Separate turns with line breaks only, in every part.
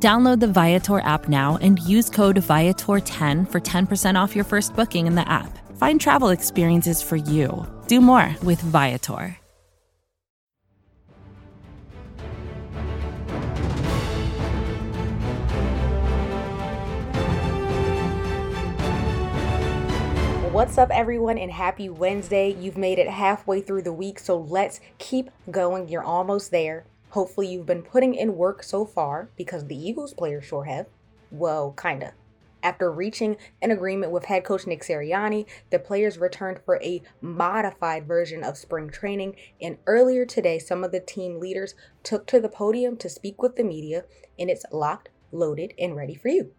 Download the Viator app now and use code Viator10 for 10% off your first booking in the app. Find travel experiences for you. Do more with Viator.
What's up, everyone, and happy Wednesday. You've made it halfway through the week, so let's keep going. You're almost there. Hopefully, you've been putting in work so far because the Eagles players sure have. Well, kinda. After reaching an agreement with head coach Nick Sirianni, the players returned for a modified version of spring training. And earlier today, some of the team leaders took to the podium to speak with the media, and it's locked, loaded, and ready for you.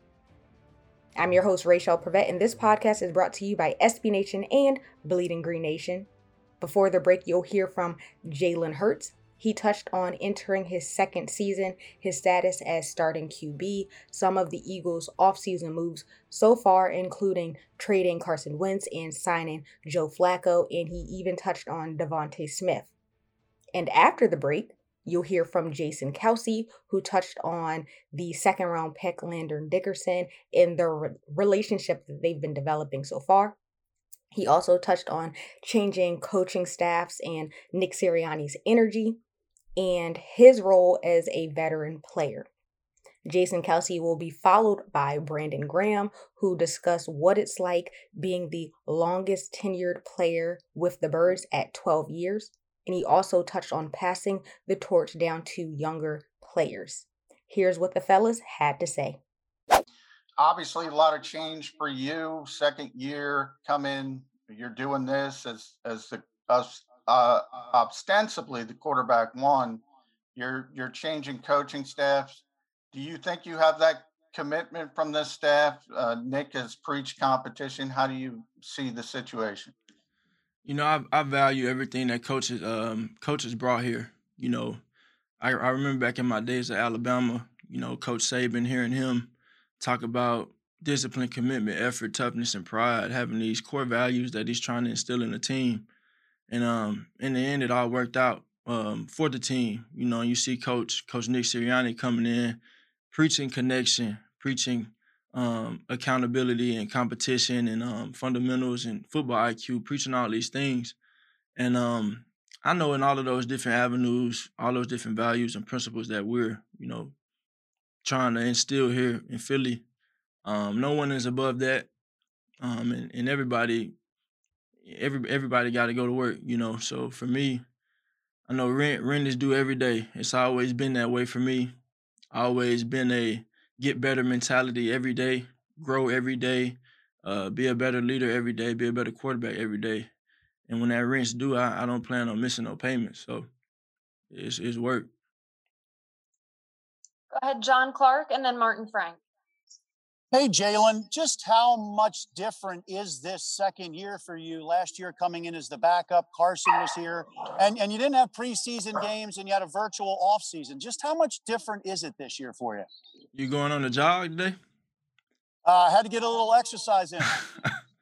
I'm your host, Rachel Prevet, and this podcast is brought to you by SB Nation and Bleeding Green Nation. Before the break, you'll hear from Jalen Hurts. He touched on entering his second season, his status as starting QB, some of the Eagles' offseason moves so far, including trading Carson Wentz and signing Joe Flacco, and he even touched on DeVonta Smith. And after the break, You'll hear from Jason Kelce, who touched on the second round pick Landon Dickerson and the re- relationship that they've been developing so far. He also touched on changing coaching staffs and Nick Sirianni's energy and his role as a veteran player. Jason Kelce will be followed by Brandon Graham, who discuss what it's like being the longest tenured player with the Birds at 12 years and he also touched on passing the torch down to younger players. Here's what the fellas had to say.
Obviously, a lot of change for you. Second year, come in. You're doing this as as the us uh, ostensibly the quarterback one. You're you're changing coaching staffs. Do you think you have that commitment from this staff? Uh, Nick has preached competition. How do you see the situation?
you know, I, I value everything that coaches um, coaches brought here. You know, I, I remember back in my days at Alabama, you know, Coach Saban, hearing him talk about discipline, commitment, effort, toughness, and pride, having these core values that he's trying to instill in the team. And um, in the end, it all worked out um, for the team. You know, you see Coach Coach Nick Sirianni coming in, preaching connection, preaching um, accountability and competition and um, fundamentals and football IQ, preaching all these things. And um, I know in all of those different avenues, all those different values and principles that we're, you know, trying to instill here in Philly, um, no one is above that. Um, and, and everybody, every everybody got to go to work, you know. So for me, I know rent rent is due every day. It's always been that way for me. Always been a get better mentality every day, grow every day, uh, be a better leader every day, be a better quarterback every day. And when that rent's due, I, I don't plan on missing no payments. So it's it's work.
Go ahead, John Clark, and then Martin Frank.
Hey, Jalen, just how much different is this second year for you? Last year, coming in as the backup, Carson was here, and, and you didn't have preseason games and you had a virtual offseason. Just how much different is it this year for you?
You going on a jog today?
Uh, I had to get a little exercise in.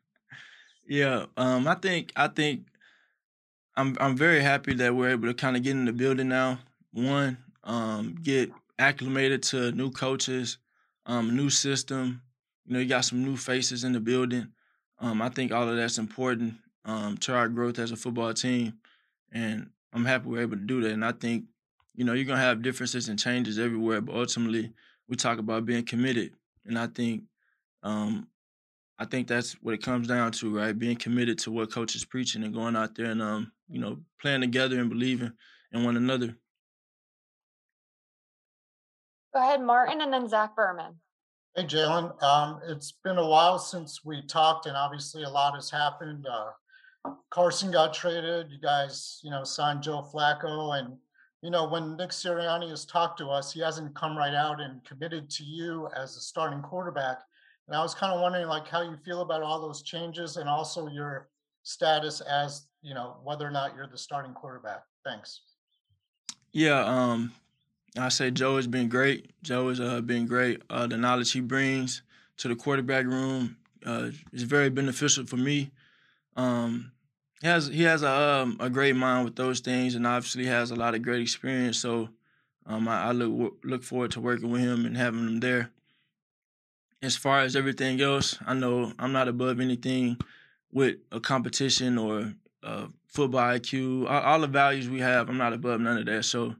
yeah, um, I think I think I'm I'm very happy that we're able to kind of get in the building now. One, um, get acclimated to new coaches um, new system. You know, you got some new faces in the building. Um, I think all of that's important um, to our growth as a football team, and I'm happy we're able to do that. And I think, you know, you're gonna have differences and changes everywhere, but ultimately, we talk about being committed, and I think, um, I think that's what it comes down to, right? Being committed to what coach is preaching and going out there and, um, you know, playing together and believing in one another.
Go ahead, Martin, and then Zach Berman.
Hey, Jalen. Um, it's been a while since we talked, and obviously a lot has happened. Uh, Carson got traded. You guys, you know, signed Joe Flacco, and you know when Nick Sirianni has talked to us, he hasn't come right out and committed to you as a starting quarterback. And I was kind of wondering like how you feel about all those changes and also your status as, you know, whether or not you're the starting quarterback. Thanks.
Yeah, um, I say Joe has been great. Joe has uh, been great. Uh, the knowledge he brings to the quarterback room uh, is very beneficial for me. Um, he has he has a um, a great mind with those things, and obviously has a lot of great experience. So um, I, I, look look forward to working with him and having him there. As far as everything else, I know I'm not above anything with a competition or uh, football IQ, all, all the values we have. I'm not above none of that. So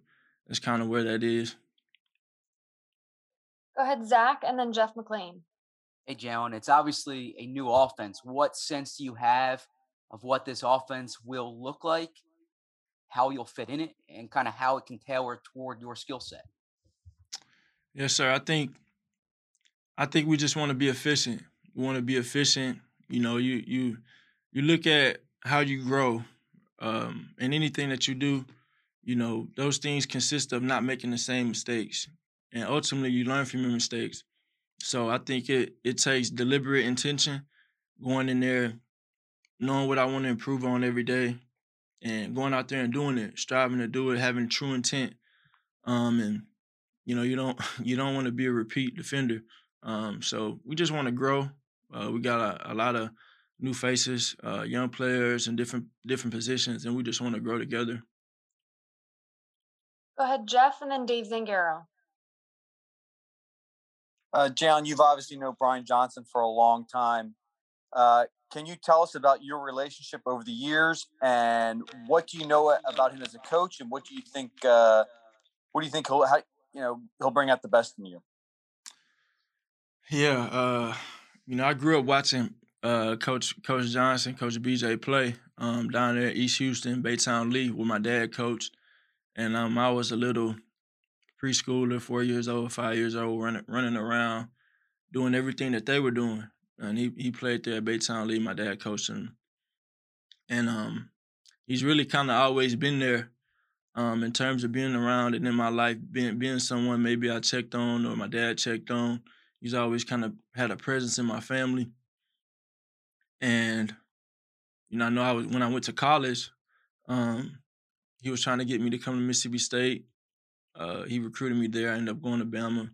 that's kind of where that is.
Go ahead, Zach, and then Jeff McLean.
Hey, Jalen, it's obviously a new offense. What sense do you have of what this offense will look like, how you'll fit in it, and kind of how it can tailor toward your skill set?
Yes, sir. I think I think we just want to be efficient. We want to be efficient. You know, you you you look at how you grow, um, and anything that you do, you know, those things consist of not making the same mistakes, and ultimately you learn from your mistakes. So I think it it takes deliberate intention, going in there, knowing what I want to improve on every day, and going out there and doing it, striving to do it, having true intent. Um, and you know, you don't you don't want to be a repeat defender. Um, so we just want to grow. Uh, we got a, a, lot of new faces, uh, young players and different different positions, and we just want to grow together.
Go ahead, Jeff, and then Dave Zangaro.
Uh, Jalen, you've obviously known Brian Johnson for a long time. Uh, can you tell us about your relationship over the years, and what do you know about him as a coach, and what do you think? Uh, what do you think he'll, how, you know, he'll bring out the best in you?
Yeah, uh, you know, I grew up watching uh, Coach Coach Johnson, Coach BJ play um, down there at East Houston, Baytown Lee, where my dad coached, and um, I was a little preschooler, four years old, five years old, running running around, doing everything that they were doing. And he he played there at Baytown Lee. My dad coached him, and um, he's really kind of always been there um, in terms of being around and in my life, being being someone maybe I checked on or my dad checked on he's always kind of had a presence in my family. And you know, I know I was when I went to college, um, he was trying to get me to come to Mississippi State. Uh, he recruited me there. I ended up going to Bama.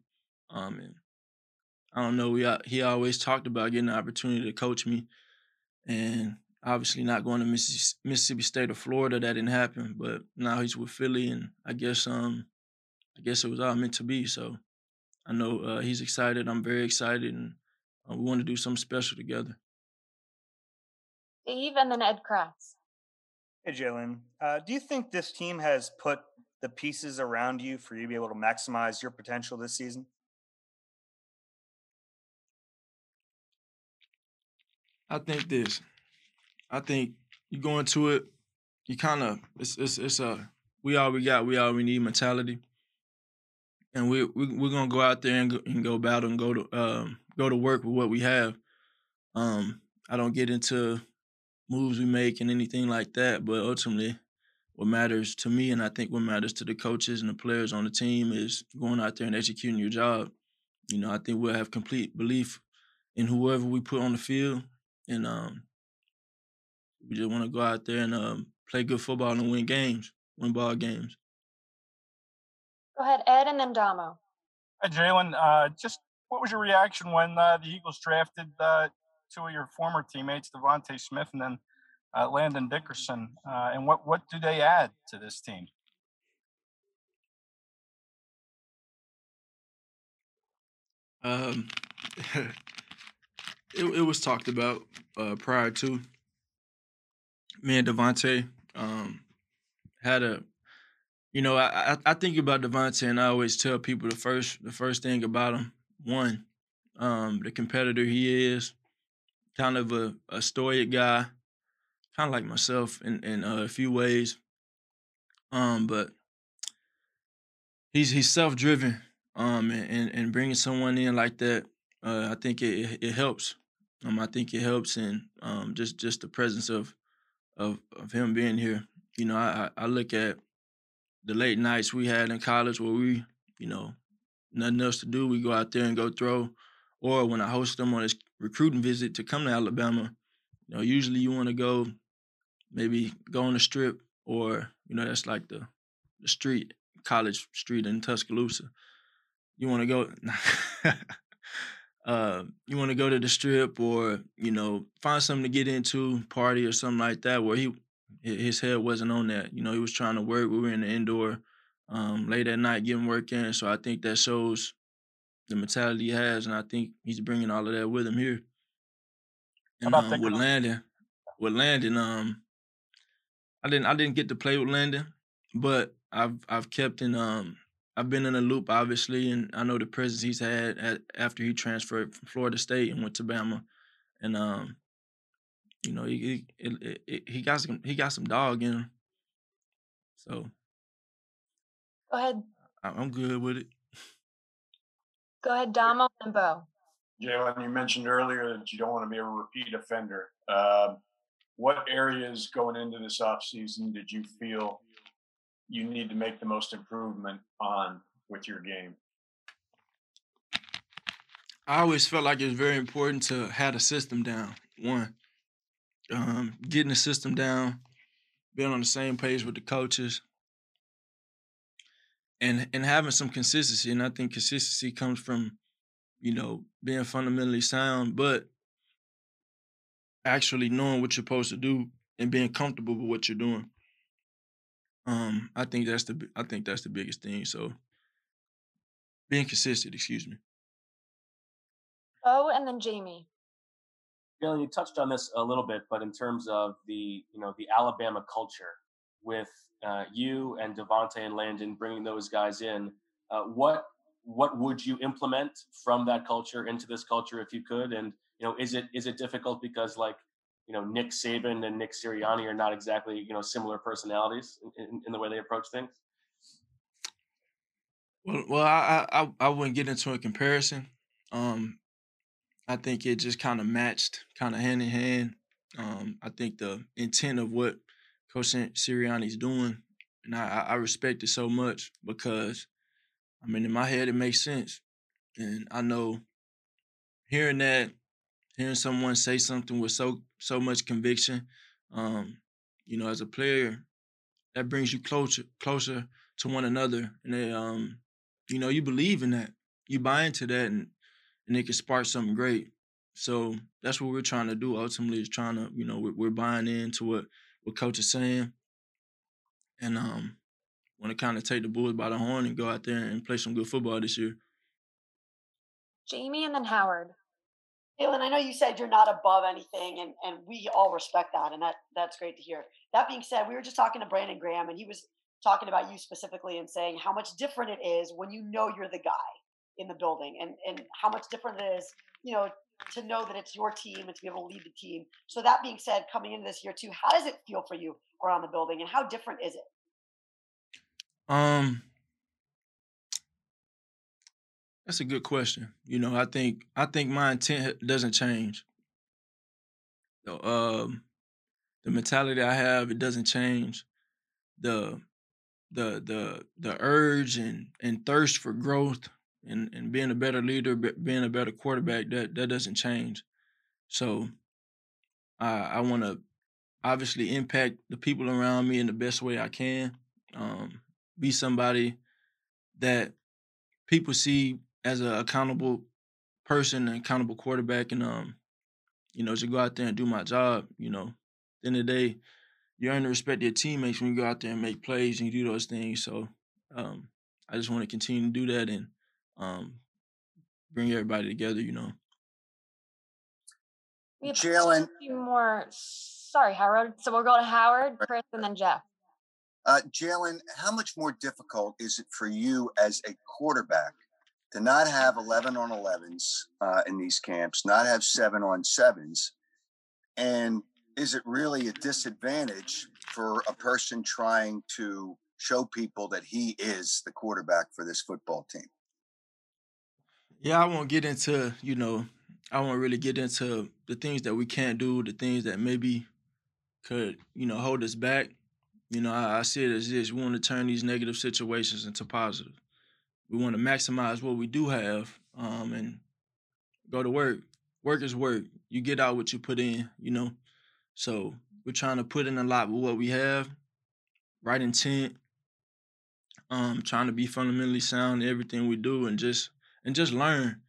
Um, and I don't know. We he always talked about getting the opportunity to coach me, and obviously not going to Mississippi State or Florida. That didn't happen. But now he's with Philly, and I guess um, I guess it was all meant to be. So I know uh, he's excited. I'm very excited, and uh, we want to do something special together.
Steve and then Ed Kracz.
Hey, Jalen. Uh, do you think this team has put the pieces around you for you to be able to maximize your potential this season?
I think this. I think you go into it, you kind of it's it's it's a we all we got, we all we need mentality and we, we we're gonna go out there and go, and go battle and go to um, go to work with what we have. Um, I don't get into moves we make and anything like that, but ultimately, what matters to me, and I think what matters to the coaches and the players on the team, is going out there and executing your job. You know, I think we'll have complete belief in whoever we put on the field, and um, we just want to go out there and um, play good football and win games, win ball games.
Go ahead, Ed, and then Damo.
Hi, Jalen. Uh, just what was your reaction when uh, the Eagles drafted uh, two of your former teammates, DeVonta Smith and then uh, Landon Dickerson? Uh, and what what do they add to this team?
Um, it, it was talked about uh, prior to me and DeVonta um, had a you know, I, I think about DeVonta and I always tell people the first the first thing about him, one, um, the competitor he is, kind of a, a stoic guy, kind of like myself in, in uh, a few ways. Um, but he's he's self driven. Um, and, and, bringing someone in like that, uh, I think it it helps. Um, I think it helps, and um, just just the presence of of of him being here. You know, I I look at the late nights we had in college where we, you know, nothing else to do. We go out there and go throw, or when I host them on his recruiting visit to come to Alabama, you know, usually you want to go maybe go on the strip or, you know, that's like the the street, college street in Tuscaloosa. You want to go uh you want to go to the strip or, you know, find something to get into, party or something like that where he his head wasn't on that. You know, he was trying to work. We were in the indoor um, late at night getting work in. So I think that shows the mentality he has, and I think he's bringing all of that with him here. And um, with Landon, with Landon, um, I didn't I didn't get to play with Landon, but I've I've kept in um I've been in a loop obviously, and I know the presence he's had at, after he transferred from Florida State and went to Bama, and um, you know he he, he, he got some he got some dog in him, so
Go ahead.
I'm good with it.
Go ahead, Damo and Bo.
Jalen, you mentioned earlier that you don't want to be a repeat offender. Uh, what areas going into this offseason did you feel you need to make the most improvement on with your game?
I always felt like it was very important to have the system down. One, um, getting the system down, being on the same page with the coaches, and and having some consistency. And I think consistency comes from, you know, being fundamentally sound, but actually knowing what you're supposed to do and being comfortable with what you're doing. Um, I think that's the I think that's the biggest thing. So being consistent, excuse me.
Oh, and then Jamie.
Jalen, you touched on this a little bit, but in terms of the you know the Alabama culture with uh, you and DeVonta and Landon bringing those guys in, uh, what what would you implement from that culture into this culture if you could? And you know, is it is it difficult because like you know Nick Saban and Nick Sirianni are not exactly you know similar personalities in, in, in the way they approach things?
Well, I I I wouldn't get into a comparison. Um, I think it just kind of matched, kind of hand in hand. Um, I think the intent of what Coach Sirianni's doing, and I, I respect it so much because, I mean, in my head it makes sense, and I know hearing that, hearing someone say something with so so much conviction, um, you know, as a player, that brings you closer closer to one another, and they, um, you know, you believe in that, you buy into that, and and it can spark something great. So that's what we're trying to do. Ultimately, is trying to, you know, we're, we're buying into what what coach is saying, and um, want to kind of take the Bulls by the horn and go out there and play some good football this year.
Jamie and then Howard.
Jalen, I know you said you're not above anything, and, and we all respect that, and that that's great to hear. That being said, we were just talking to Brandon Graham, and he was talking about you specifically and saying how much different it is when you know you're the guy in the building, and and how much different it is, you know, to know that it's your team and to be able to lead the team. So that being said, coming into this year too, how does it feel for you around the building and how different is it?
Um that's a good question. You know, I think I think my intent doesn't change. um the mentality I have, it doesn't change. The the the the urge and and thirst for growth and, and being a better leader, being a better quarterback, that that doesn't change. So I I want to obviously impact the people around me in the best way I can. Um, be somebody that people see as an accountable person, an accountable quarterback, and um, you know, to go out there and do my job. You know, at the end of the day, you earn the respect of your teammates when you go out there and make plays and you do those things. So um, I just want to continue to do that and um, bring everybody together, you know.
We have
Jalen.
a few more. Sorry, Howard. So we'll go to Howard, Chris, and then Jeff.
Uh, Jalen, how much more difficult is it for you as a quarterback to not have 11 on 11s uh, in these camps, not have seven on sevens? And is it really a disadvantage for a person trying to show people that he is the quarterback for this football team?
Yeah, I won't get into, you know, I won't really get into the things that we can't do, the things that maybe could, you know, hold us back. You know, I, I see it as this. We want to turn these negative situations into positive. We want to maximize what we do have. Um, and go to work. Work is work. You get out what you put in, you know. So we're trying to put in a lot with what we have, right intent, um, trying to be fundamentally sound in everything we do and just and just learn.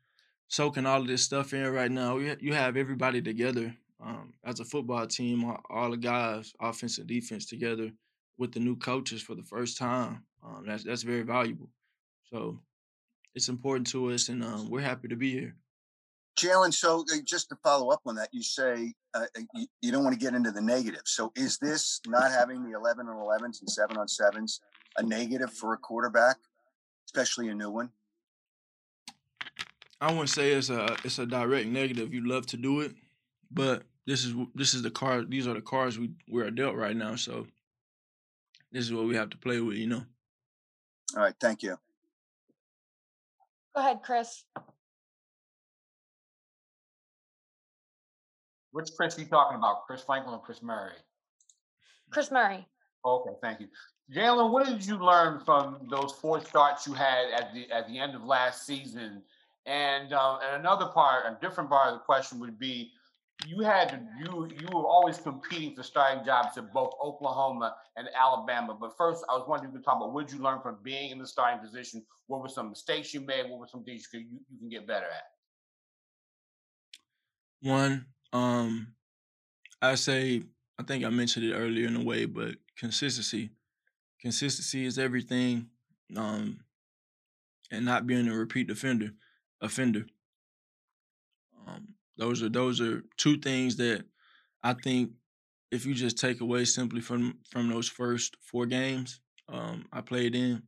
Soaking all of this stuff in right now. You have everybody together um, as a football team, all, all the guys, offense and defense together with the new coaches for the first time. Um, that's that's very valuable. So it's important to us, and um, we're happy to be here.
Jalen, so uh, just to follow up on that, you say uh, uh, you, you, don't want to get into the negative. So is this not having the 11 on 11s and 7 on 7s a negative for a quarterback, especially a new one?
I wouldn't say it's a it's a direct negative. You love to do it, but this is this is the card. These are the cards we we are dealt right now. So this is what we have to play with. You know.
All right. Thank you.
Go ahead, Chris.
Which Chris are you talking about? Chris Franklin or Chris Murray?
Chris Murray.
Okay, thank you. Jalen, what did you learn from those four starts you had at the at the end of last season? And uh, and another part, a different part of the question would be, you had to, you you were always competing for starting jobs at both Oklahoma and Alabama. But first, I was wondering if you could talk about what you learn from being in the starting position? What were some mistakes you made? What were some things you, you, you can get better at?
One, um, I say I think I mentioned it earlier in a way, but consistency. Consistency is everything. Um, and not being a repeat offender. Offender. Um, those are those are two things that I think if you just take away simply from from those first four games um, I played in,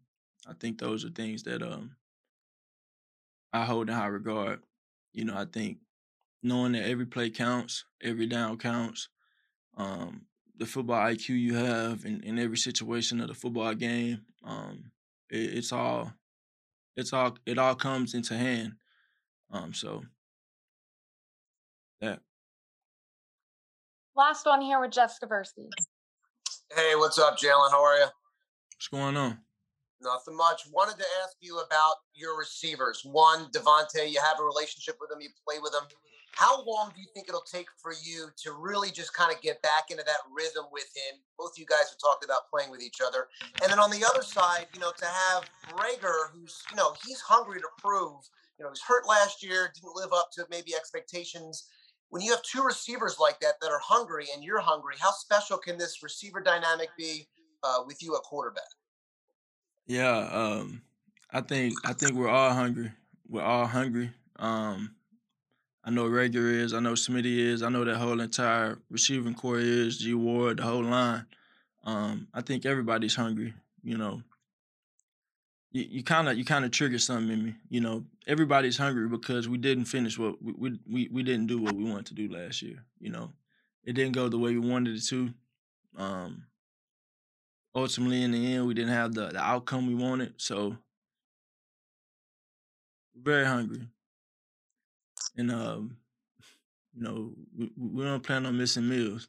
I think those are things that um, I hold in high regard. You know, I think knowing that every play counts, every down counts, um, the football IQ you have in, in every situation of the football game, um, it, it's all, it's all, it all comes into hand. Um, so that.
Last one here with Jeff Skversky.
Hey, what's up, Jalen? How are you?
What's going on?
Nothing much. Wanted to ask you about your receivers. One, DeVonta, you have a relationship with him, you play with him. How long do you think it'll take for you to really just kind of get back into that rhythm with him? Both of you guys have talked about playing with each other. And then on the other side, you know, to have Reagor, who's, you know, he's hungry to prove, you know, was hurt last year, didn't live up to maybe expectations. When you have two receivers like that that are hungry and you're hungry, how special can this receiver dynamic be uh, with you at quarterback?
Yeah, um, I think I think we're all hungry. We're all hungry. Um, I know Reagor is. I know Smitty is. I know that whole entire receiving corps is. G Ward, the whole line. Um, I think everybody's hungry. You know, you kind of you kind of trigger something in me. You know, everybody's hungry because we didn't finish what we, we we we didn't do what we wanted to do last year. You know, it didn't go the way we wanted it to. Um, ultimately, in the end, we didn't have the the outcome we wanted. So, very hungry and um, you know, we, we don't plan on missing meals.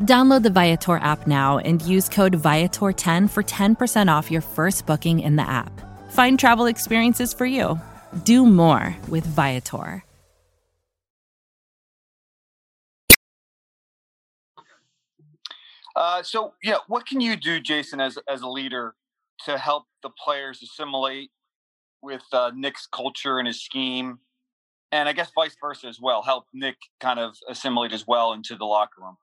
Download the Viator app now and use code Viator10 for 10% off your first booking in the app. Find travel experiences for you. Do more with Viator.
Uh, so, yeah, what can you do, Jason, as as a leader, to help the players assimilate with uh, Nick's culture and his scheme, and I guess vice versa as well, help Nick kind of assimilate as well into the locker room.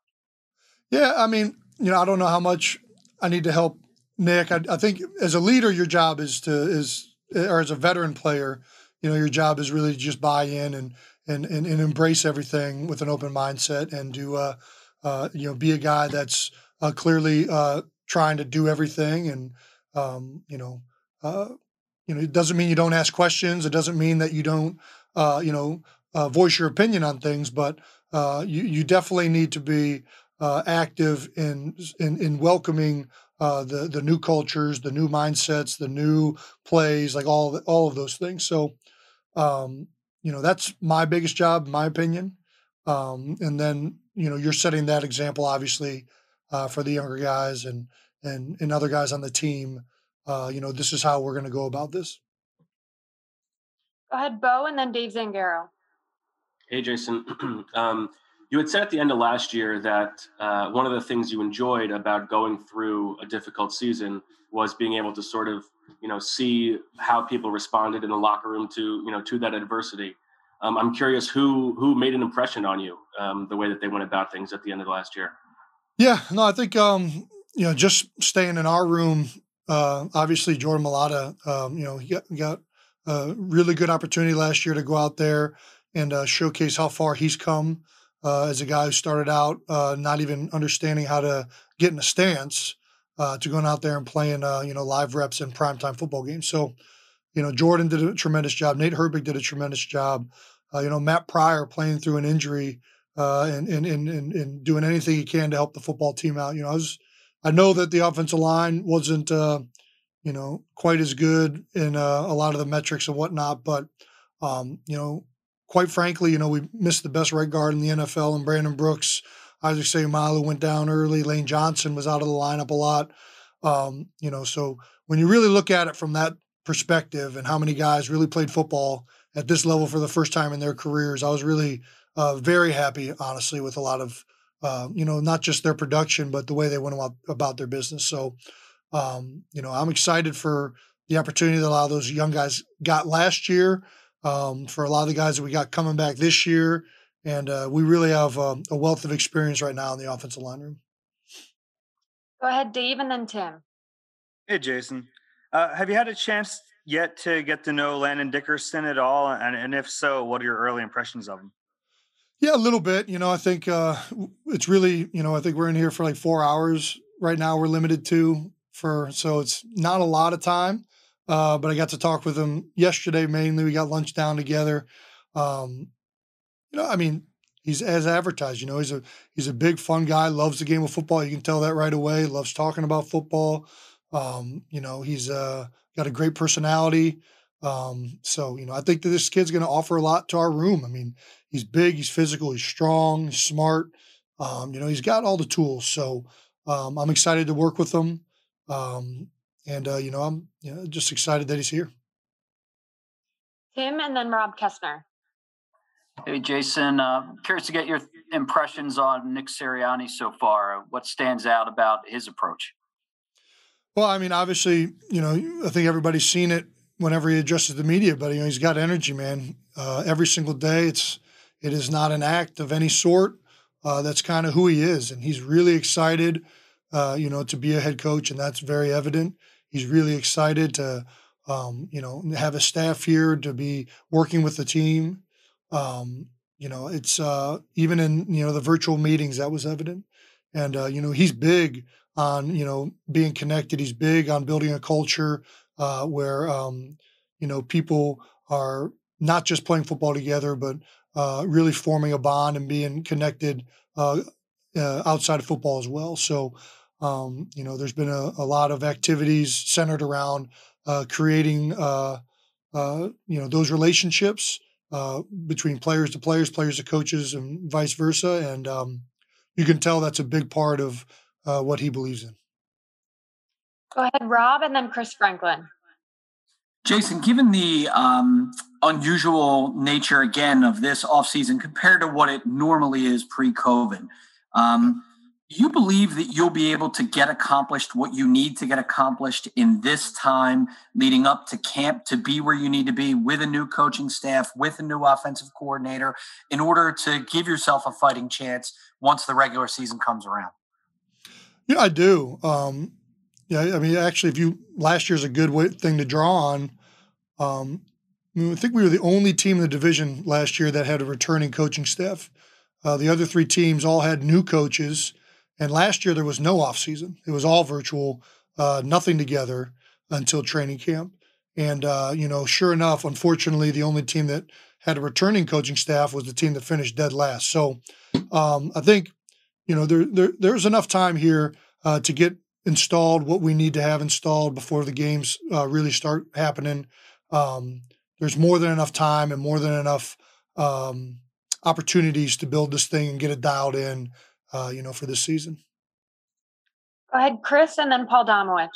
Yeah, I mean, you know, I don't know how much I need to help Nick. I, I think as a leader, your job is to is or as a veteran player, you know, your job is really to just buy in and and and, and embrace everything with an open mindset and do uh, uh you know be a guy that's uh, clearly uh, trying to do everything and um, you know uh, you know it doesn't mean you don't ask questions. It doesn't mean that you don't uh, you know uh, voice your opinion on things, but uh, you you definitely need to be uh, active in in, in welcoming uh, the the new cultures, the new mindsets, the new plays, like all the, all of those things. So, um, you know, that's my biggest job, in my opinion. Um, and then you know, you're setting that example, obviously, uh, for the younger guys and and and other guys on the team. Uh, you know, this is how we're going to go about this.
Go ahead, Bo, and then Dave Zangaro.
Hey, Jason. um, you had said at the end of last year that uh, one of the things you enjoyed about going through a difficult season was being able to sort of, you know, see how people responded in the locker room to, you know, to that adversity. Um, I'm curious who who made an impression on you, um, the way that they went about things at the end of last year.
Yeah, no, I think um, you know just staying in our room. Uh, obviously, Jordan Mailata, um, you know, he got, got a really good opportunity last year to go out there and uh, showcase how far he's come uh, as a guy who started out uh, not even understanding how to get in a stance uh, to going out there and playing, uh, you know, live reps in primetime football games. So, you know, Jordan did a tremendous job. Nate Herbig did a tremendous job. Uh, you know, Matt Pryor playing through an injury uh, and, and, and, and, doing anything he can to help the football team out. You know, I was, I know that the offensive line wasn't, you know, quite as good in a lot of the metrics and whatnot, but, um, you know, quite frankly, you know, we missed the best right guard in the NFL and Brandon Brooks. Isaac Seumalo went down early. Lane Johnson was out of the lineup a lot. Um, you know, so when you really look at it from that perspective and how many guys really played football at this level for the first time in their careers, I was really uh, very happy, honestly, with a lot of, uh, you know, not just their production, but the way they went about, about their business. So, um, you know, I'm excited for the opportunity that a lot of those young guys got last year um, for a lot of the guys that we got coming back this year. And uh, we really have um, a wealth of experience right now in the offensive line room.
Go ahead, Dave, and then Tim.
Hey, Jason. Uh, have you had a chance yet to get to know Landon Dickerson at all? And, and if so, what are your early impressions of him?
Yeah, a little bit. You know, I think uh, it's really, you know, I think we're in here for like four hours right now. We're limited to for, so it's not a lot of time. Uh, but I got to talk with him yesterday mainly. We got lunch down together. Um, you know, I mean, he's as advertised. You know, he's a he's a big fun guy. Loves the game of football. You can tell that right away. Loves talking about football. Um, you know, he's uh, got a great personality. Um, so you know, I think that this kid's going to offer a lot to our room. I mean, he's big, he's physical, he's strong, he's smart. Um, you know, he's got all the tools. So um, I'm excited to work with him. Um, and uh, you know, I'm you know, just excited that he's here.
Tim and then Rob Kessner.
Hey, Jason. Uh, curious to get your impressions on Nick Sirianni so far. What stands out about his approach?
Well, I mean, obviously, you know, I think everybody's seen it whenever he addresses the media, but you know, he's got energy, man. Uh, every single day, it's it is not an act of any sort. Uh, that's kind of who he is, and he's really excited, uh, you know, to be a head coach, and that's very evident. He's really excited to, um, you know, have a staff here to be working with the team. Um, you know, it's uh, even in you know the virtual meetings that was evident, and uh, you know he's big on you know being connected. He's big on building a culture uh, where um, you know people are not just playing football together, but uh, really forming a bond and being connected uh, outside of football as well. So um, you know, there's been a, a, lot of activities centered around uh, creating, uh, uh, you know, those relationships uh, between players to players, players to coaches, and vice versa. And um, you can tell that's a big part of uh, what he believes in.
Go ahead, Rob, and then Chris Franklin.
Jason, given the um, unusual nature again of this offseason compared to what it normally is pre-COVID, um, you believe that you'll be able to get accomplished what you need to get accomplished in this time leading up to camp to be where you need to be with a new coaching staff, with a new offensive coordinator, in order to give yourself a fighting chance once the regular season comes around?
Yeah, I do. Um, yeah, I mean, actually, if you last year's a good way, thing to draw on. Um, I, mean, I think we were the only team in the division last year that had a returning coaching staff. Uh, the other three teams all had new coaches and last year there was no off season; it was all virtual, uh, nothing together until training camp. And uh, you know, sure enough, unfortunately, the only team that had a returning coaching staff was the team that finished dead last. So um, I think you know there, there there's enough time here uh, to get installed what we need to have installed before the games uh, really start happening. Um, there's more than enough time and more than enough um, opportunities to build this thing and get it dialed in uh, you know, for this season.
Go ahead, Chris, and then Paul Domowitch.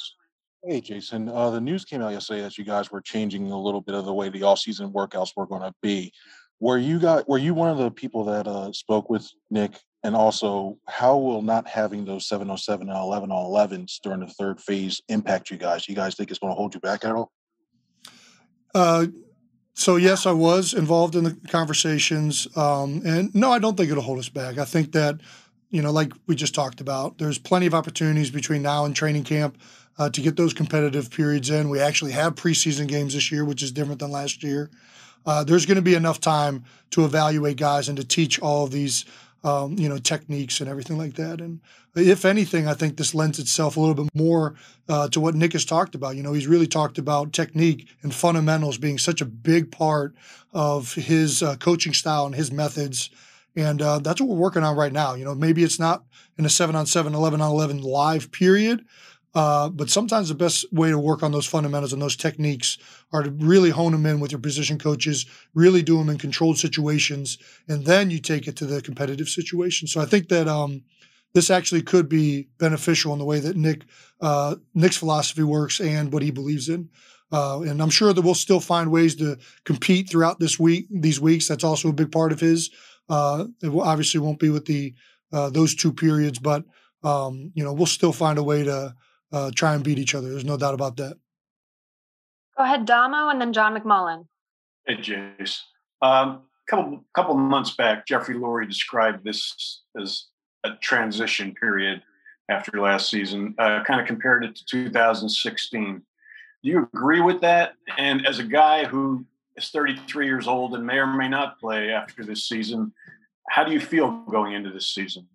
Hey, Jason. Uh, the news came out yesterday that you guys were changing a little bit of the way the off-season workouts were going to be. Were you got? Were you one of the people that uh, spoke with Nick? And also, how will not having those 707 and 11 on 11s during the third phase impact you guys? Do you guys think it's going to hold you back at all?
Uh, so yes, I was involved in the conversations, um, and no, I don't think it'll hold us back. I think that you know, like we just talked about, there's plenty of opportunities between now and training camp uh, to get those competitive periods in. We actually have preseason games this year, which is different than last year. Uh, there's going to be enough time to evaluate guys and to teach all these, um, you know, techniques and everything like that. And if anything, I think this lends itself a little bit more uh, to what Nick has talked about. You know, he's really talked about technique and fundamentals being such a big part of his uh, coaching style and his methods and uh, that's what we're working on right now. You know, maybe it's not in a seven on seven, 11 on 11 live period, uh, but sometimes the best way to work on those fundamentals and those techniques are to really hone them in with your position coaches, really do them in controlled situations, and then you take it to the competitive situation. So I think that um, this actually could be beneficial in the way that Nick uh, Nick's philosophy works and what he believes in. Uh, and I'm sure that we'll still find ways to compete throughout this week, these weeks. That's also a big part of his. Uh, it obviously won't be with the uh, those two periods, but um, you know we'll still find a way to uh, try and beat each other. There's no doubt about that.
Go ahead, Damo, and then John McMullen.
Hey, Jace. Um, couple couple months back, Jeffrey Lurie described this as a transition period after last season. Uh, kind of compared it to 2016. Do you agree with that? And as a guy who is 33 years old and may or may not play after this season. How do you feel going into this season?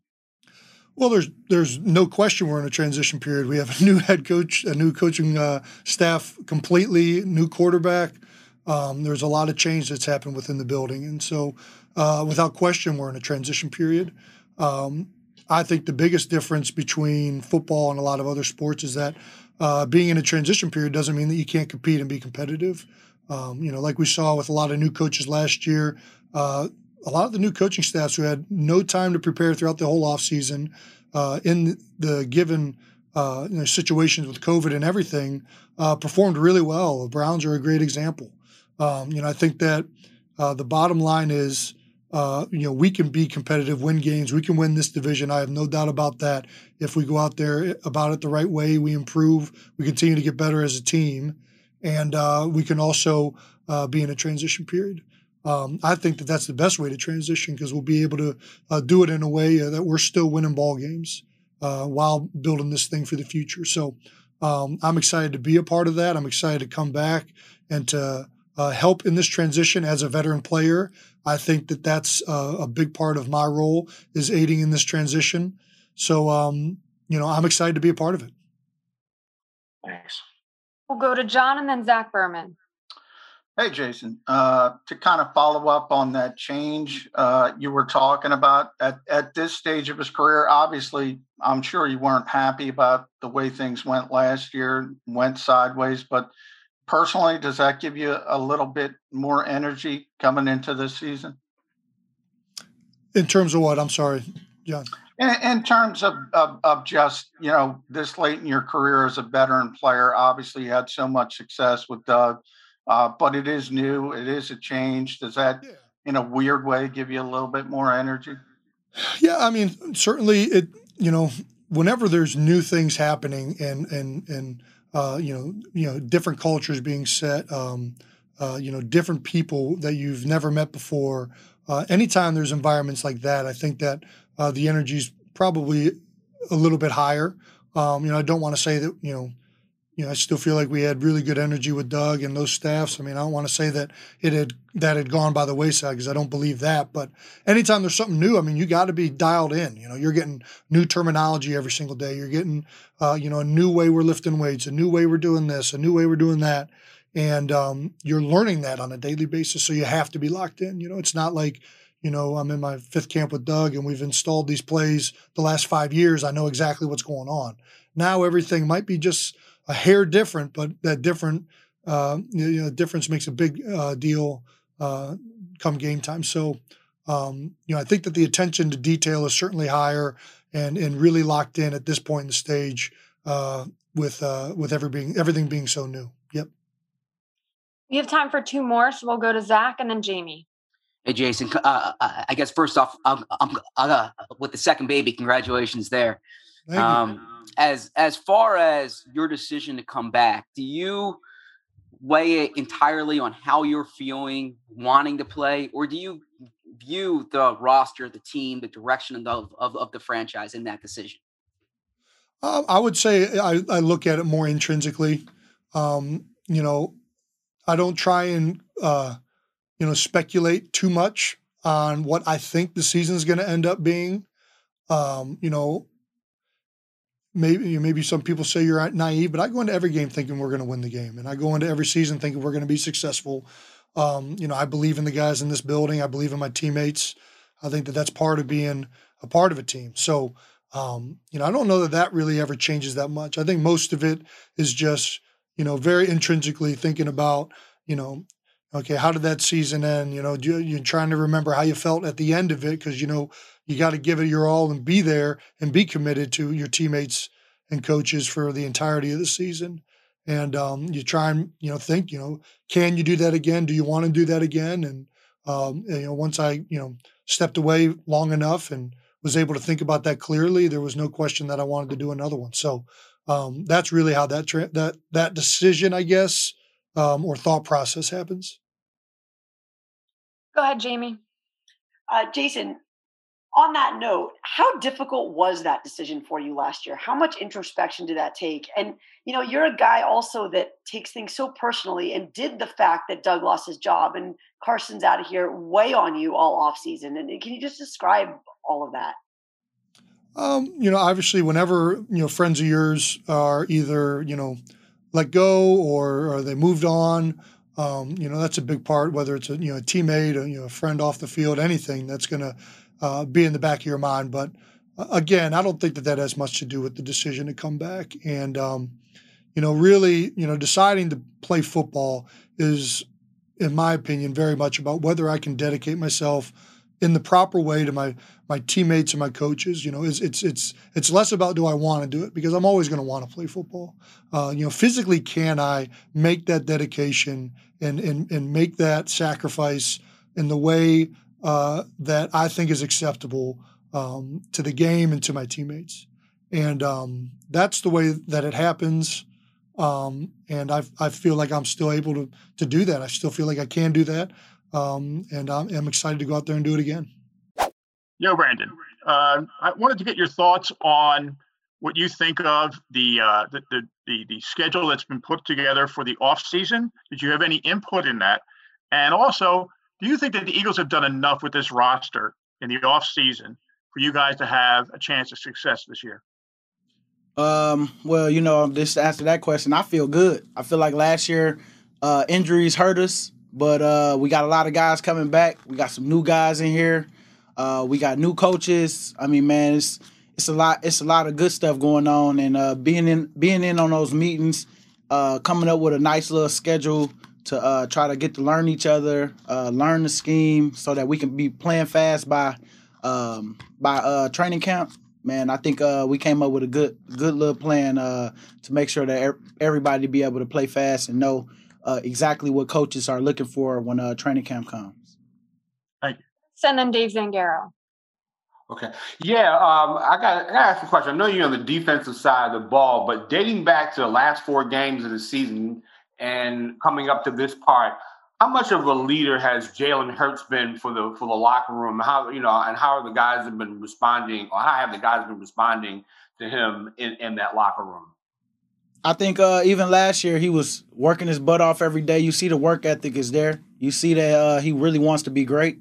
Well, there's there's no question we're in a transition period. We have a new head coach, a new coaching uh, staff, completely new quarterback. Um, there's a lot of change that's happened within the building, and so uh, without question, we're in a transition period. Um, I think the biggest difference between football and a lot of other sports is that uh, being in a transition period doesn't mean that you can't compete and be competitive. Um, you know, like we saw with a lot of new coaches last year, uh, a lot of the new coaching staffs who had no time to prepare throughout the whole offseason uh, in the given uh, you know, situations with COVID and everything uh, performed really well. The Browns are a great example. Um, you know, I think that uh, the bottom line is, uh, you know, we can be competitive, win games. We can win this division. I have no doubt about that. If we go out there about it the right way, we improve, we continue to get better as a team and uh, we can also uh, be in a transition period. Um, I think that that's the best way to transition because we'll be able to uh, do it in a way uh, that we're still winning ball games uh, while building this thing for the future. So um, I'm excited to be a part of that. I'm excited to come back and to uh, help in this transition as a veteran player. I think that that's a big part of my role is aiding in this transition. So um, you know, I'm excited to be a part of it.
Thanks.
We'll go to John and then Zach Berman.
Hey, Jason. Uh, to kind of follow up on that change uh, you were talking about at, at this stage of his career, obviously, I'm sure you weren't happy about the way things went last year, went sideways. But personally, does that give you a little bit more energy coming into this season?
In terms of what? I'm sorry, John.
In, in terms of, of, of just you know this late in your career as a veteran player, obviously you had so much success with Doug, uh, but it is new. It is a change. Does that, in a weird way, give you a little bit more energy?
Yeah, I mean, certainly it you know, whenever there's new things happening and and and uh, you know, you know, different cultures being set, um, uh, you know, different people that you've never met before. Uh, anytime there's environments like that, I think that uh, the energy is probably a little bit higher. Um, you know, I don't want to say that you know you know, I still feel like we had really good energy with Doug and those staffs. I mean, I don't want to say that it had that had gone by the wayside because I don't believe that. But anytime there's something new, I mean, you got to be dialed in. You know, you're getting new terminology every single day. You're getting, uh, you know, a new way we're lifting weights, a new way we're doing this, a new way we're doing that, and um, you're learning that on a daily basis. So you have to be locked in. You know, it's not like you know, I'm in my fifth camp with Doug and we've installed these plays the last five years. I know exactly what's going on. Now everything might be just a hair different, but that different uh, you know, difference makes a big uh, deal uh, come game time. So, um, you know, I think that the attention to detail is certainly higher and and really locked in at this point in the stage uh, with uh, with every being, everything being so new. Yep.
We have time for two more, so we'll go to Zach and then Jamie.
Hey, Jason. Uh, I guess first off, I'm, I'm, I'm with the second baby. Congratulations there. Um, as as far as your decision to come back, do you weigh it entirely on how you're feeling, wanting to play, or do you view the roster, the team, the direction of of, of the franchise in that decision?
Um, I would say I, I look at it more intrinsically. Um, you know, I don't try and uh, you know speculate too much on what I think the season is going to end up being. Um, you know, maybe maybe some people say you're naive, but I go into every game thinking we're going to win the game, and I go into every season thinking we're going to be successful. Um, you know, I believe in the guys in this building. I believe in my teammates. I think that that's part of being a part of a team. So, um, you know, I don't know that that really ever changes that much. I think most of it is just, you know, very intrinsically thinking about, you know, okay, how did that season end? You know, you're trying to remember how you felt at the end of it because, you know, you got to give it your all and be there and be committed to your teammates and coaches for the entirety of the season. And um, you try and you know think you know can you do that again? Do you want to do that again? And um, you know once I you know stepped away long enough and was able to think about that clearly, there was no question that I wanted to do another one. So um, that's really how that tra- that that decision, I guess, um, or thought process happens.
Go ahead, Jamie.
Uh, Jason, on that note, how difficult was that decision for you last year? How much introspection did that take? And you know, you're a guy also that takes things so personally and did the fact that Doug lost his job and Carson's out of here weigh on you all off season. And can you just describe all of that?
Um, you know, obviously whenever, you know, friends of yours are either, you know, let go or, they moved on, um, you know, that's a big part, whether it's a, you know, a teammate, or, you know, a friend off the field, anything that's going to uh, be in the back of your mind. But uh, again, I don't think that that has much to do with the decision to come back. And um, you know, really, you know, deciding to play football is, in my opinion, very much about whether I can dedicate myself in the proper way to my my teammates and my coaches. You know, it's it's it's it's less about do I want to do it because I'm always going to want to play football. Uh, you know, physically, can I make that dedication and and and make that sacrifice in the way uh, that I think is acceptable um, to the game and to my teammates. And um, that's the way that it happens. Um, and I, I feel like I'm still able to, to do that. I still feel like I can do that. Um, and I'm, I'm, excited to go out there and do it again.
Yo, Brandon, uh, I wanted to get your thoughts on what you think of the, uh, the, the, the, the schedule that's been put together for the off season. Did you have any input in that? And also, do you think that the Eagles have done enough with this roster in the offseason for you guys to have a chance of success this year?
Um, well, you know, just to answer that question, I feel good. I feel like last year uh, injuries hurt us, but uh, we got a lot of guys coming back. We got some new guys in here. Uh, we got new coaches. I mean, man, it's it's a lot. It's a lot of good stuff going on, and uh, being in being in on those meetings, uh, coming up with a nice little schedule to uh, try to get to learn each other, uh, learn the scheme, so that we can be playing fast by um, by uh, training camp. Man, I think uh, we came up with a good good little plan uh, to make sure that er- everybody be able to play fast and know uh, exactly what coaches are looking for when training camp comes.
Thank you.
Send then Dave Zangaro.
Okay. Yeah, um, I got I got to ask a question. I know you're on the defensive side of the ball, but dating back to the last four games of the season and coming up to this part, how much of a leader has Jalen Hurts been for the for the locker room? How you know, and how are the guys have been responding, or how have the guys been responding to him in, in that locker room?
I think uh, even last year he was working his butt off every day. You see the work ethic is there. You see that uh, he really wants to be great.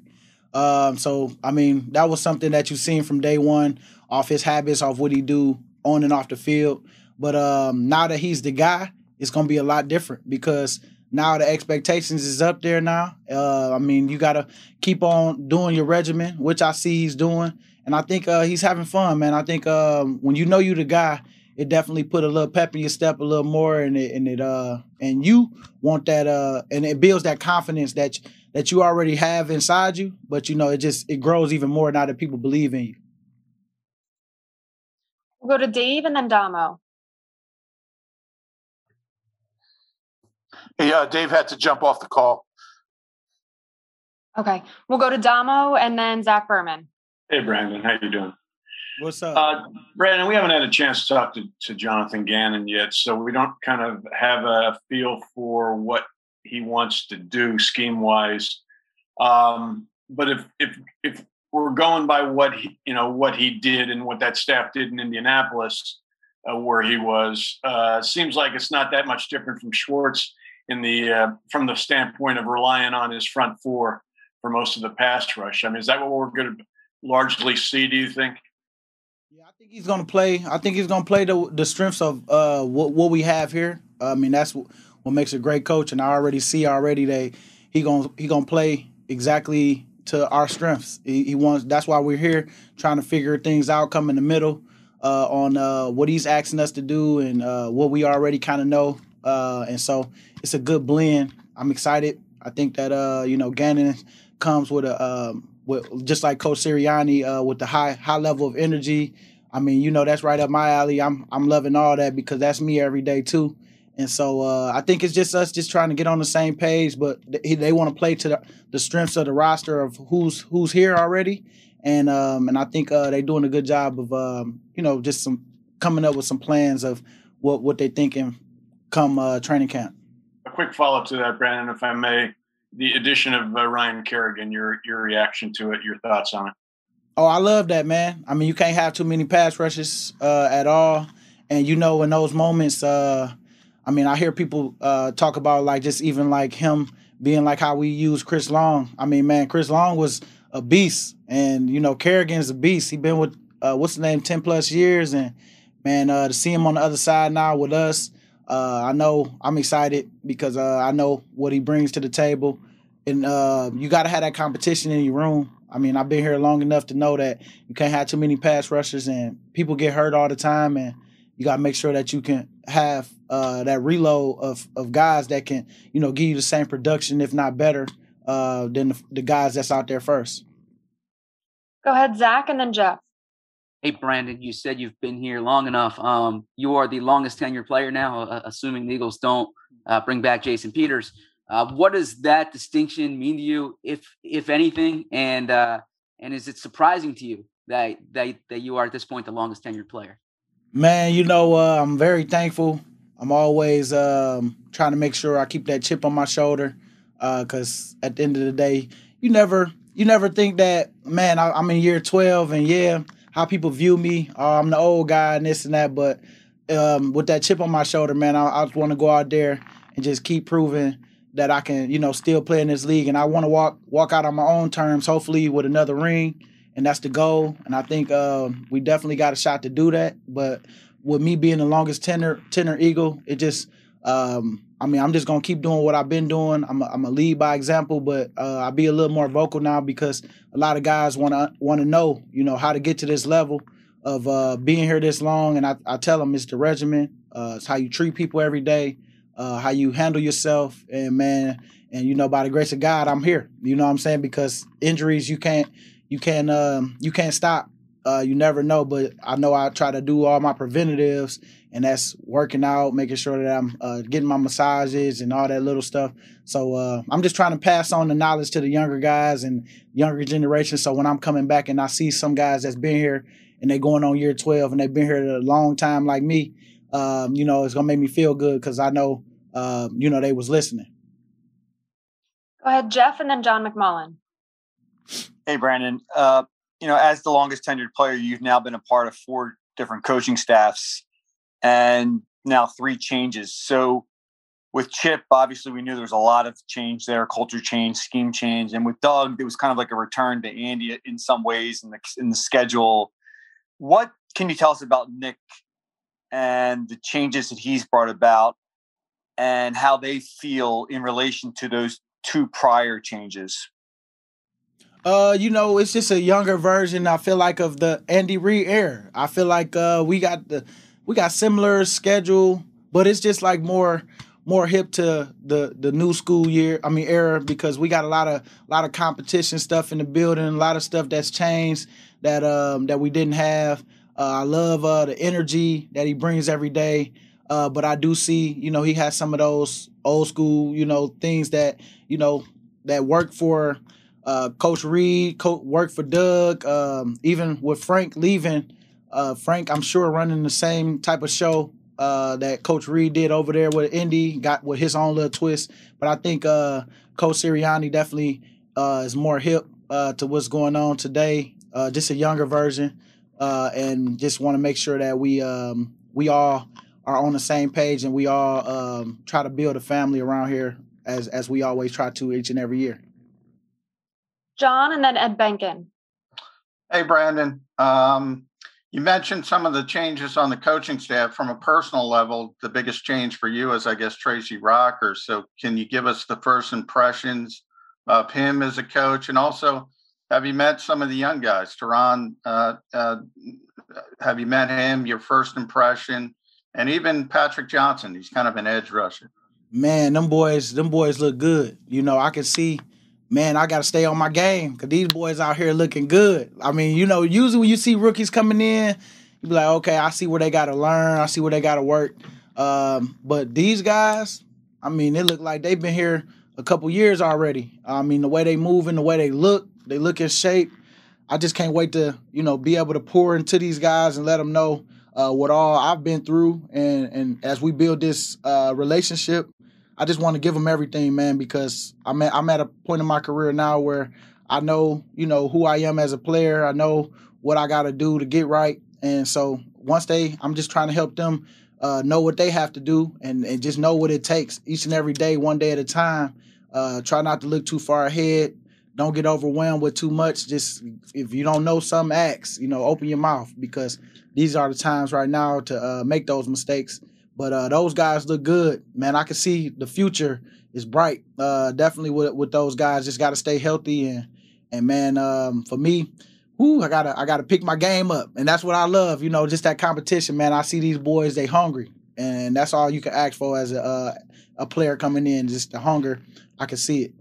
Um, so I mean, that was something that you've seen from day one, off his habits, off what he do on and off the field. But um, now that he's the guy, it's gonna be a lot different because now the expectations is up there now. Uh, I mean, you gotta keep on doing your regimen, which I see he's doing, and I think uh, he's having fun, man. I think um, when you know you the guy, it definitely put a little pep in your step a little more, and it and it uh and you want that uh and it builds that confidence that that you already have inside you, but you know, it just it grows even more now that people believe in you.
We'll go to Dave and then Damo.
Hey, uh, Dave had to jump off the call.
Okay. We'll go to Damo and then Zach Berman.
Hey, Brandon, how you doing?
What's up?
Uh, Brandon, we haven't had a chance to talk to, to Jonathan Gannon yet, so we don't kind of have a feel for what he wants to do scheme wise. Um, but if if if we're going by what he, you know what he did and what that staff did in Indianapolis, uh, where he was, uh, seems like it's not that much different from Schwartz in the uh, from the standpoint of relying on his front four for most of the pass rush. I mean, is that what we're going to largely see? Do you think?
Yeah, I think he's gonna play. I think he's gonna play the the strengths of uh what what we have here. I mean, that's what makes a great coach. And I already see already that he gonna he gonna play exactly to our strengths. He, he wants. That's why we're here trying to figure things out. Come in the middle uh, on uh, what he's asking us to do and uh, what we already kind of know. Uh, and so it's a good blend. I'm excited. I think that uh, you know Gannon comes with a um, with just like Coach Sirianni uh, with the high high level of energy. I mean, you know, that's right up my alley. I'm I'm loving all that because that's me every day too. And so uh, I think it's just us just trying to get on the same page, but they, they want to play to the, the, strengths of the roster of who's who's here already, and um, and I think uh, they're doing a good job of um, you know just some coming up with some plans of what what they're thinking come uh, training camp.
A quick follow up to that, Brandon, if I may, the addition of uh, Ryan Kerrigan, your your reaction to it, your thoughts on it.
Oh, I love that man. I mean, you can't have too many pass rushes uh, at all, and you know in those moments uh, I mean, I hear people uh, talk about like just even like him being like how we use Chris Long. I mean, man, Chris Long was a beast, and you know, Kerrigan's a beast. He been with uh, what's the name, ten plus years, and man, uh, to see him on the other side now with us, uh, I know I'm excited because uh, I know what he brings to the table, and uh, you got to have that competition in your room. I mean, I've been here long enough to know that you can't have too many pass rushers, and people get hurt all the time, and you got to make sure that you can have uh, that reload of of guys that can you know give you the same production, if not better, uh, than the, the guys that's out there first.
Go ahead, Zach, and then Jeff.
Hey, Brandon, you said you've been here long enough. Um, you are the longest tenured player now, uh, assuming the Eagles don't uh, bring back Jason Peters. Uh, what does that distinction mean to you, if if anything? And uh, and is it surprising to you that that that you are at this point the longest tenured player?
Man, you know, uh, I'm very thankful. I'm always um, trying to make sure I keep that chip on my shoulder, because uh, at the end of the day, you never you never think that man. I, am in year 12, and yeah, how people view me. Oh, I'm the old guy and this and that, but um, with that chip on my shoulder, man, I, I just want to go out there and just keep proving that I can, you know, still play in this league, and I want to walk walk out on my own terms, hopefully with another ring and that's the goal. And I think uh, we definitely got a shot to do that. But with me being the longest tenor tenor eagle, it just um, I mean I'm just gonna keep doing what I've been doing. I'm a, I'm a lead by example, but uh, I'll be a little more vocal now because a lot of guys want to know you know how to get to this level of uh, being here this long. And I, I tell them it's the regimen. Uh, it's how you treat people every day, uh, how you handle yourself, and man. And you know, by the grace of God, I'm here. You know what I'm saying? Because injuries, you can't you can't um, you can't stop Uh, you never know, but I know I try to do all my preventatives, and that's working out, making sure that I'm uh, getting my massages and all that little stuff. So uh, I'm just trying to pass on the knowledge to the younger guys and younger generation. So when I'm coming back and I see some guys that's been here and they're going on year 12 and they've been here a long time like me, um, you know, it's gonna make me feel good because I know, uh, you know, they was listening.
Go ahead, Jeff, and then John McMullen.
Hey, Brandon. Uh, you know, as the longest tenured player, you've now been a part of four different coaching staffs and now three changes. So with Chip, obviously we knew there was a lot of change there, culture change, scheme change, and with Doug, it was kind of like a return to Andy in some ways in the in the schedule. What can you tell us about Nick and the changes that he's brought about, and how they feel in relation to those two prior changes?
Uh, you know, it's just a younger version. I feel like of the Andy Reid era. I feel like uh, we got the we got similar schedule, but it's just like more more hip to the the new school year. I mean era because we got a lot of a lot of competition stuff in the building, a lot of stuff that's changed that um that we didn't have. Uh, I love uh, the energy that he brings every day. Uh, but I do see, you know, he has some of those old school, you know, things that, you know, that work for uh, Coach Reid, co- work for Doug, um, even with Frank leaving. Uh, Frank, I'm sure, running the same type of show uh, that Coach Reid did over there with Indy, got with his own little twist. But I think uh, Coach Sirianni definitely uh, is more hip uh, to what's going on today. Uh, just a younger version, uh, and just want to make sure that we um, we all are on the same page and we all um, try to build a family around here as as we always try to each and every year.
John, and then Ed Benkin.
Hey, Brandon. Um, you mentioned some of the changes on the coaching staff from a personal level. The biggest change for you is, I guess, Tracy Rocker. So, can you give us the first impressions of him as a coach? And also, have you met some of the young guys? Tarron, uh, uh, have you met him? Your first impression? And even Patrick Johnson, he's kind of an edge rusher.
Man, them boys, them boys look good. You know, I can see man, I got to stay on my game because these boys out here looking good. I mean, you know, usually when you see rookies coming in, you be like, okay, I see where they got to learn, I see where they got to work. Um, but these guys, I mean, they look like they've been here a couple years already. I mean, the way they move and the way they look, they look in shape. I just can't wait to, you know, be able to pour into these guys and let them know uh, what all I've been through. And and as we build this uh, relationship, I just want to give them everything, man, because I'm at, I'm at a point in my career now where I know, you know, who I am as a player. I know what I got to do to get right. And so once they, I'm just trying to help them uh, know what they have to do and, and just know what it takes each and every day, one day at a time. Uh, try not to look too far ahead. Don't get overwhelmed with too much. Just if you don't know some acts, you know, open your mouth because these are the times right now to uh, make those mistakes but uh, those guys look good, man. I can see the future is bright. Uh, definitely with with those guys, just got to stay healthy and and man, um, for me, whoo, I gotta I gotta pick my game up, and that's what I love. You know, just that competition, man. I see these boys, they hungry, and that's all you can ask for as a uh, a player coming in, just the hunger. I can see it.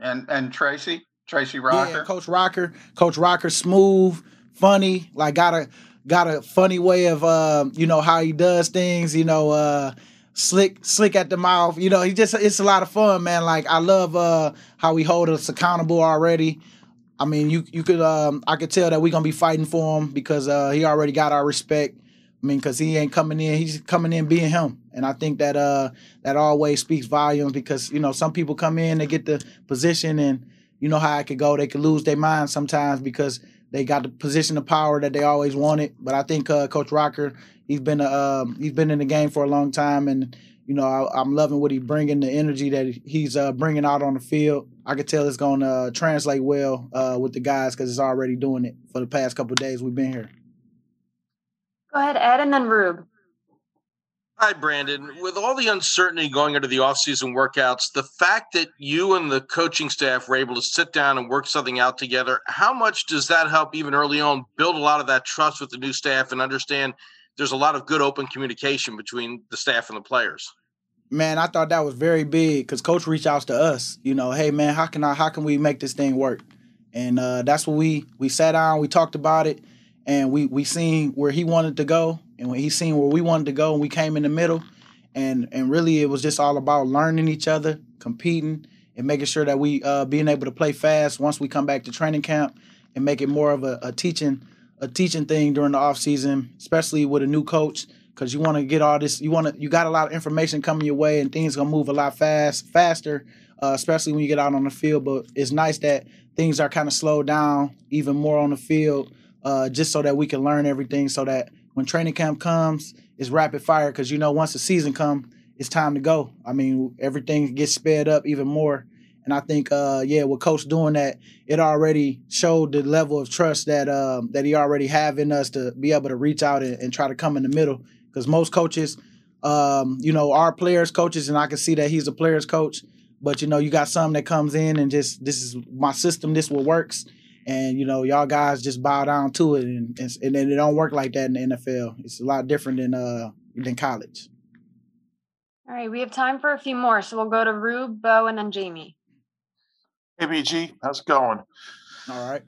And and Tracy, Tracy Rocker,
yeah, Coach Rocker, Coach Rocker, smooth, funny, like gotta got a funny way of uh, you know how he does things. You know, uh, slick slick at the mouth. You know, he just it's a lot of fun, man. Like I love uh, how he hold us accountable already. I mean, you you could um, I could tell that we're gonna be fighting for him because uh, he already got our respect. I mean, because he ain't coming in, he's coming in being him, and I think that uh that always speaks volumes because you know some people come in, they get the position, and you know how it could go. They could lose their mind sometimes because they got the position of power that they always wanted. But I think uh, Coach Rocker, he's been a, um, he's been in the game for a long time, and you know I, am loving what he's bringing, the energy that he's uh, bringing out on the field. I could tell it's going to uh, translate well uh, with the guys because it's already doing it for the past couple days we've been here.
Go ahead, Ed, and then Rube.
Hi, Brandon. With all the uncertainty going into the offseason workouts, the fact that you and the coaching staff were able to sit down and work something out together, how much does that help even early on build a lot of that trust with the new staff and understand there's a lot of good open communication between the staff and the players?
Man, I thought that was very big because coach reached out to us, you know, hey man, how can I how can we make this thing work? And uh, that's what we we sat down, we talked about it, and we we seen where he wanted to go, and when he seen where we wanted to go, and we came in the middle, and and really it was just all about learning each other, competing, and making sure that we uh, being able to play fast once we come back to training camp, and make it more of a, a teaching a teaching thing during the off season, especially with a new coach, because you want to get all this. You want to you got a lot of information coming your way, and things gonna move a lot fast faster, uh, especially when you get out on the field. But it's nice that things are kind of slowed down even more on the field, uh, just so that we can learn everything, so that when training camp comes, it's rapid fire. Because you know once the season come, it's time to go. I mean everything gets sped up even more. And I think, uh, yeah, with Coach doing that, it already showed the level of trust that um, that he already have in us to be able to reach out and, and try to come in the middle. Because most coaches, um, you know, are players coaches, and I can see that he's a players coach. But you know, you got some that comes in and just this is my system, this what works, and you know, y'all guys just bow down to it, and and, and then it don't work like that in the NFL. It's a lot different than uh than college.
All right, we have time for a few more, so we'll go to Rube, Bo, and then Jamie.
Hey, BG, how's it going?
All right.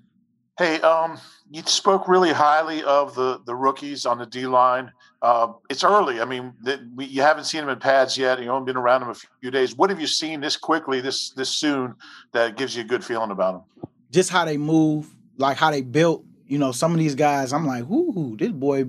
Hey, um, you spoke really highly of the the rookies on the D line. Uh, it's early. I mean, the, we, you haven't seen them in pads yet. You've only been around them a few days. What have you seen this quickly, this this soon, that gives you a good feeling about them?
Just how they move, like how they built. You know, some of these guys, I'm like, ooh, this boy,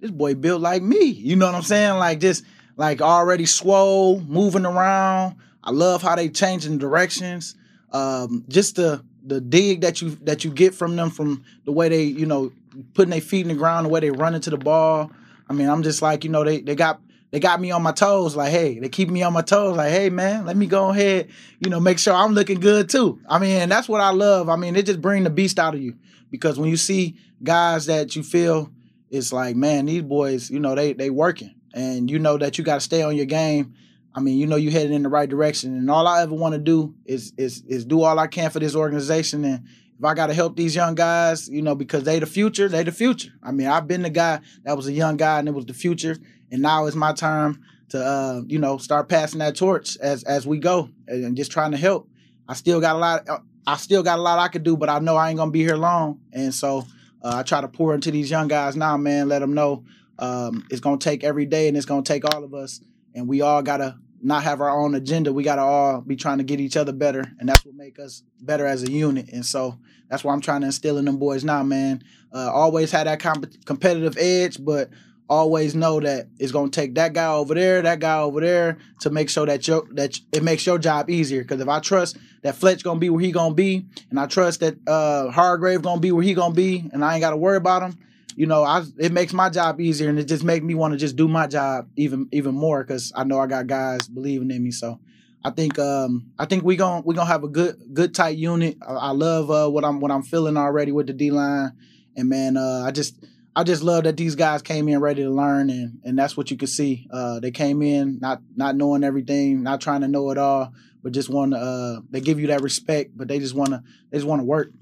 this boy built like me. You know what I'm saying? Like just like already swole, moving around. I love how they changing directions. Um, just the the dig that you that you get from them from the way they you know putting their feet in the ground the way they run into the ball i mean i'm just like you know they they got they got me on my toes like hey they keep me on my toes like hey man let me go ahead you know make sure i'm looking good too. I mean that's what i love. I mean it just bring the beast out of you. Because when you see guys that you feel it's like man these boys you know they they working. And you know that you got to stay on your game. I mean, you know, you headed in the right direction, and all I ever want to do is is is do all I can for this organization. And if I got to help these young guys, you know, because they the future, they the future. I mean, I've been the guy that was a young guy, and it was the future, and now it's my time to, uh, you know, start passing that torch as as we go, and just trying to help. I still got a lot. Uh, I still got a lot I could do, but I know I ain't gonna be here long, and so uh, I try to pour into these young guys now, man. Let them know um, it's gonna take every day, and it's gonna take all of us, and we all gotta not have our own agenda. We got to all be trying to get each other better, and that's what make us better as a unit. And so that's why I'm trying to instill in them boys now, man. Uh, always had that comp- competitive edge, but always know that it's gonna take that guy over there, that guy over there, to make sure that your that it makes your job easier. Because if I trust that Fletch gonna be where he gonna be, and I trust that uh, Hargrave gonna be where he gonna be, and I ain't got to worry about him, you know, I it makes my job easier and it just makes me want to just do my job even even more because I know I got guys believing in me. So I think um I think we going we gonna have a good good tight unit. I, I love uh, what I'm what I'm feeling already with the D line, and man, uh, I just I just love that these guys came in ready to learn, and and that's what you could see. Uh, they came in not not knowing everything, not trying to know it all, but just want to. Uh, they give you that respect, but they just want to they just want to work.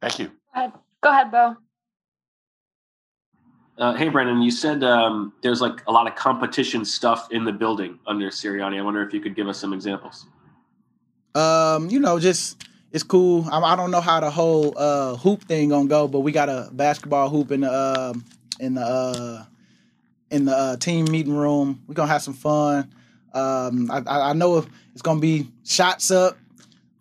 Thank you.
Go ahead, Go ahead Bo.
Uh, hey, Brandon, you said um, there's like a lot of competition stuff in the building under Sirianni. I wonder if you could give us some examples.
Um, you know, just it's cool. I, I don't know how the whole uh, hoop thing gonna go, but we got a basketball hoop in the uh, in the in the uh, team meeting room. We're gonna have some fun. Um, I, I know it's gonna be shots up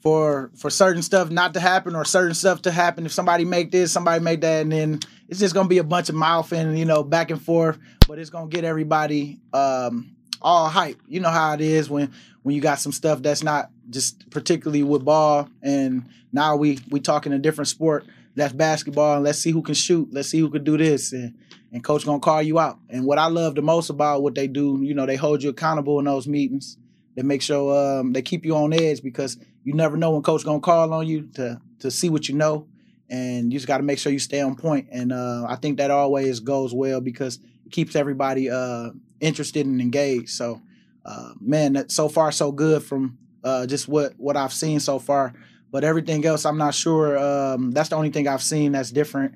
for for certain stuff not to happen or certain stuff to happen. If somebody make this, somebody make that, and then it's just gonna be a bunch of mouthing, you know, back and forth. But it's gonna get everybody um, all hype. You know how it is when when you got some stuff that's not just particularly with ball, and now we we talking a different sport. That's basketball, and let's see who can shoot. Let's see who can do this, and and coach gonna call you out. And what I love the most about what they do, you know, they hold you accountable in those meetings. They make sure um, they keep you on edge because you never know when coach gonna call on you to to see what you know, and you just got to make sure you stay on point. And uh, I think that always goes well because it keeps everybody uh, interested and engaged. So, uh, man, that so far so good from uh, just what what I've seen so far. But everything else, I'm not sure. Um, that's the only thing I've seen that's different.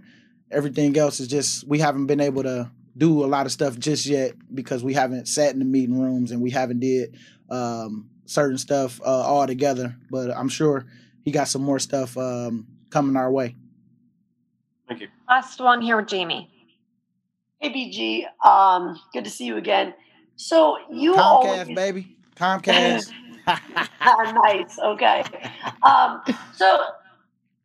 Everything else is just we haven't been able to do a lot of stuff just yet because we haven't sat in the meeting rooms and we haven't did um, certain stuff uh, all together. But I'm sure he got some more stuff um, coming our way.
Thank you.
Last one here with Jamie.
Hey, BG. Um, good to see you again. So you
Comcast,
always
baby. Comcast.
nice. Okay. Um, so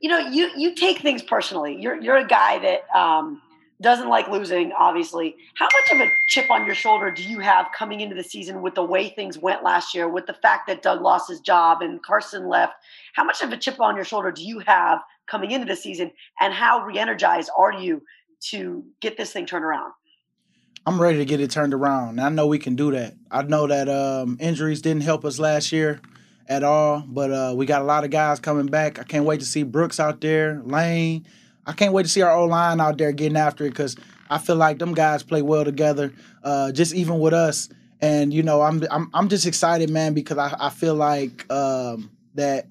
you know, you you take things personally. You're you're a guy that um, doesn't like losing. Obviously, how much of a chip on your shoulder do you have coming into the season with the way things went last year, with the fact that Doug lost his job and Carson left? How much of a chip on your shoulder do you have coming into the season, and how re-energized are you to get this thing turned around?
I'm ready to get it turned around. I know we can do that. I know that um, injuries didn't help us last year at all, but uh, we got a lot of guys coming back. I can't wait to see Brooks out there, Lane. I can't wait to see our O line out there getting after it because I feel like them guys play well together. Uh, just even with us, and you know, I'm I'm I'm just excited, man, because I, I feel like um, that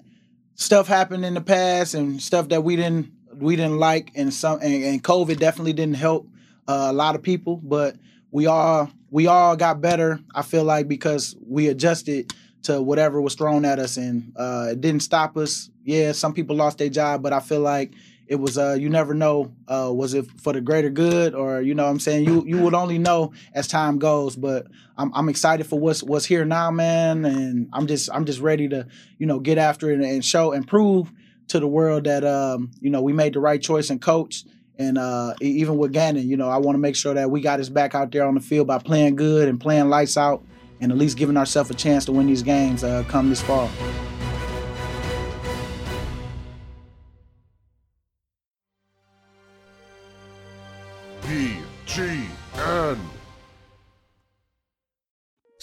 stuff happened in the past and stuff that we didn't we didn't like, and some and, and COVID definitely didn't help uh, a lot of people, but we all we all got better. I feel like because we adjusted to whatever was thrown at us, and uh, it didn't stop us. Yeah, some people lost their job, but I feel like it was uh, you never know uh, was it for the greater good or you know what I'm saying you you would only know as time goes. But I'm I'm excited for what's what's here now, man, and I'm just I'm just ready to you know get after it and show and prove to the world that um, you know we made the right choice and coach and uh, even with Gannon, you know, I want to make sure that we got us back out there on the field by playing good and playing lights out, and at least giving ourselves a chance to win these games uh, come this fall.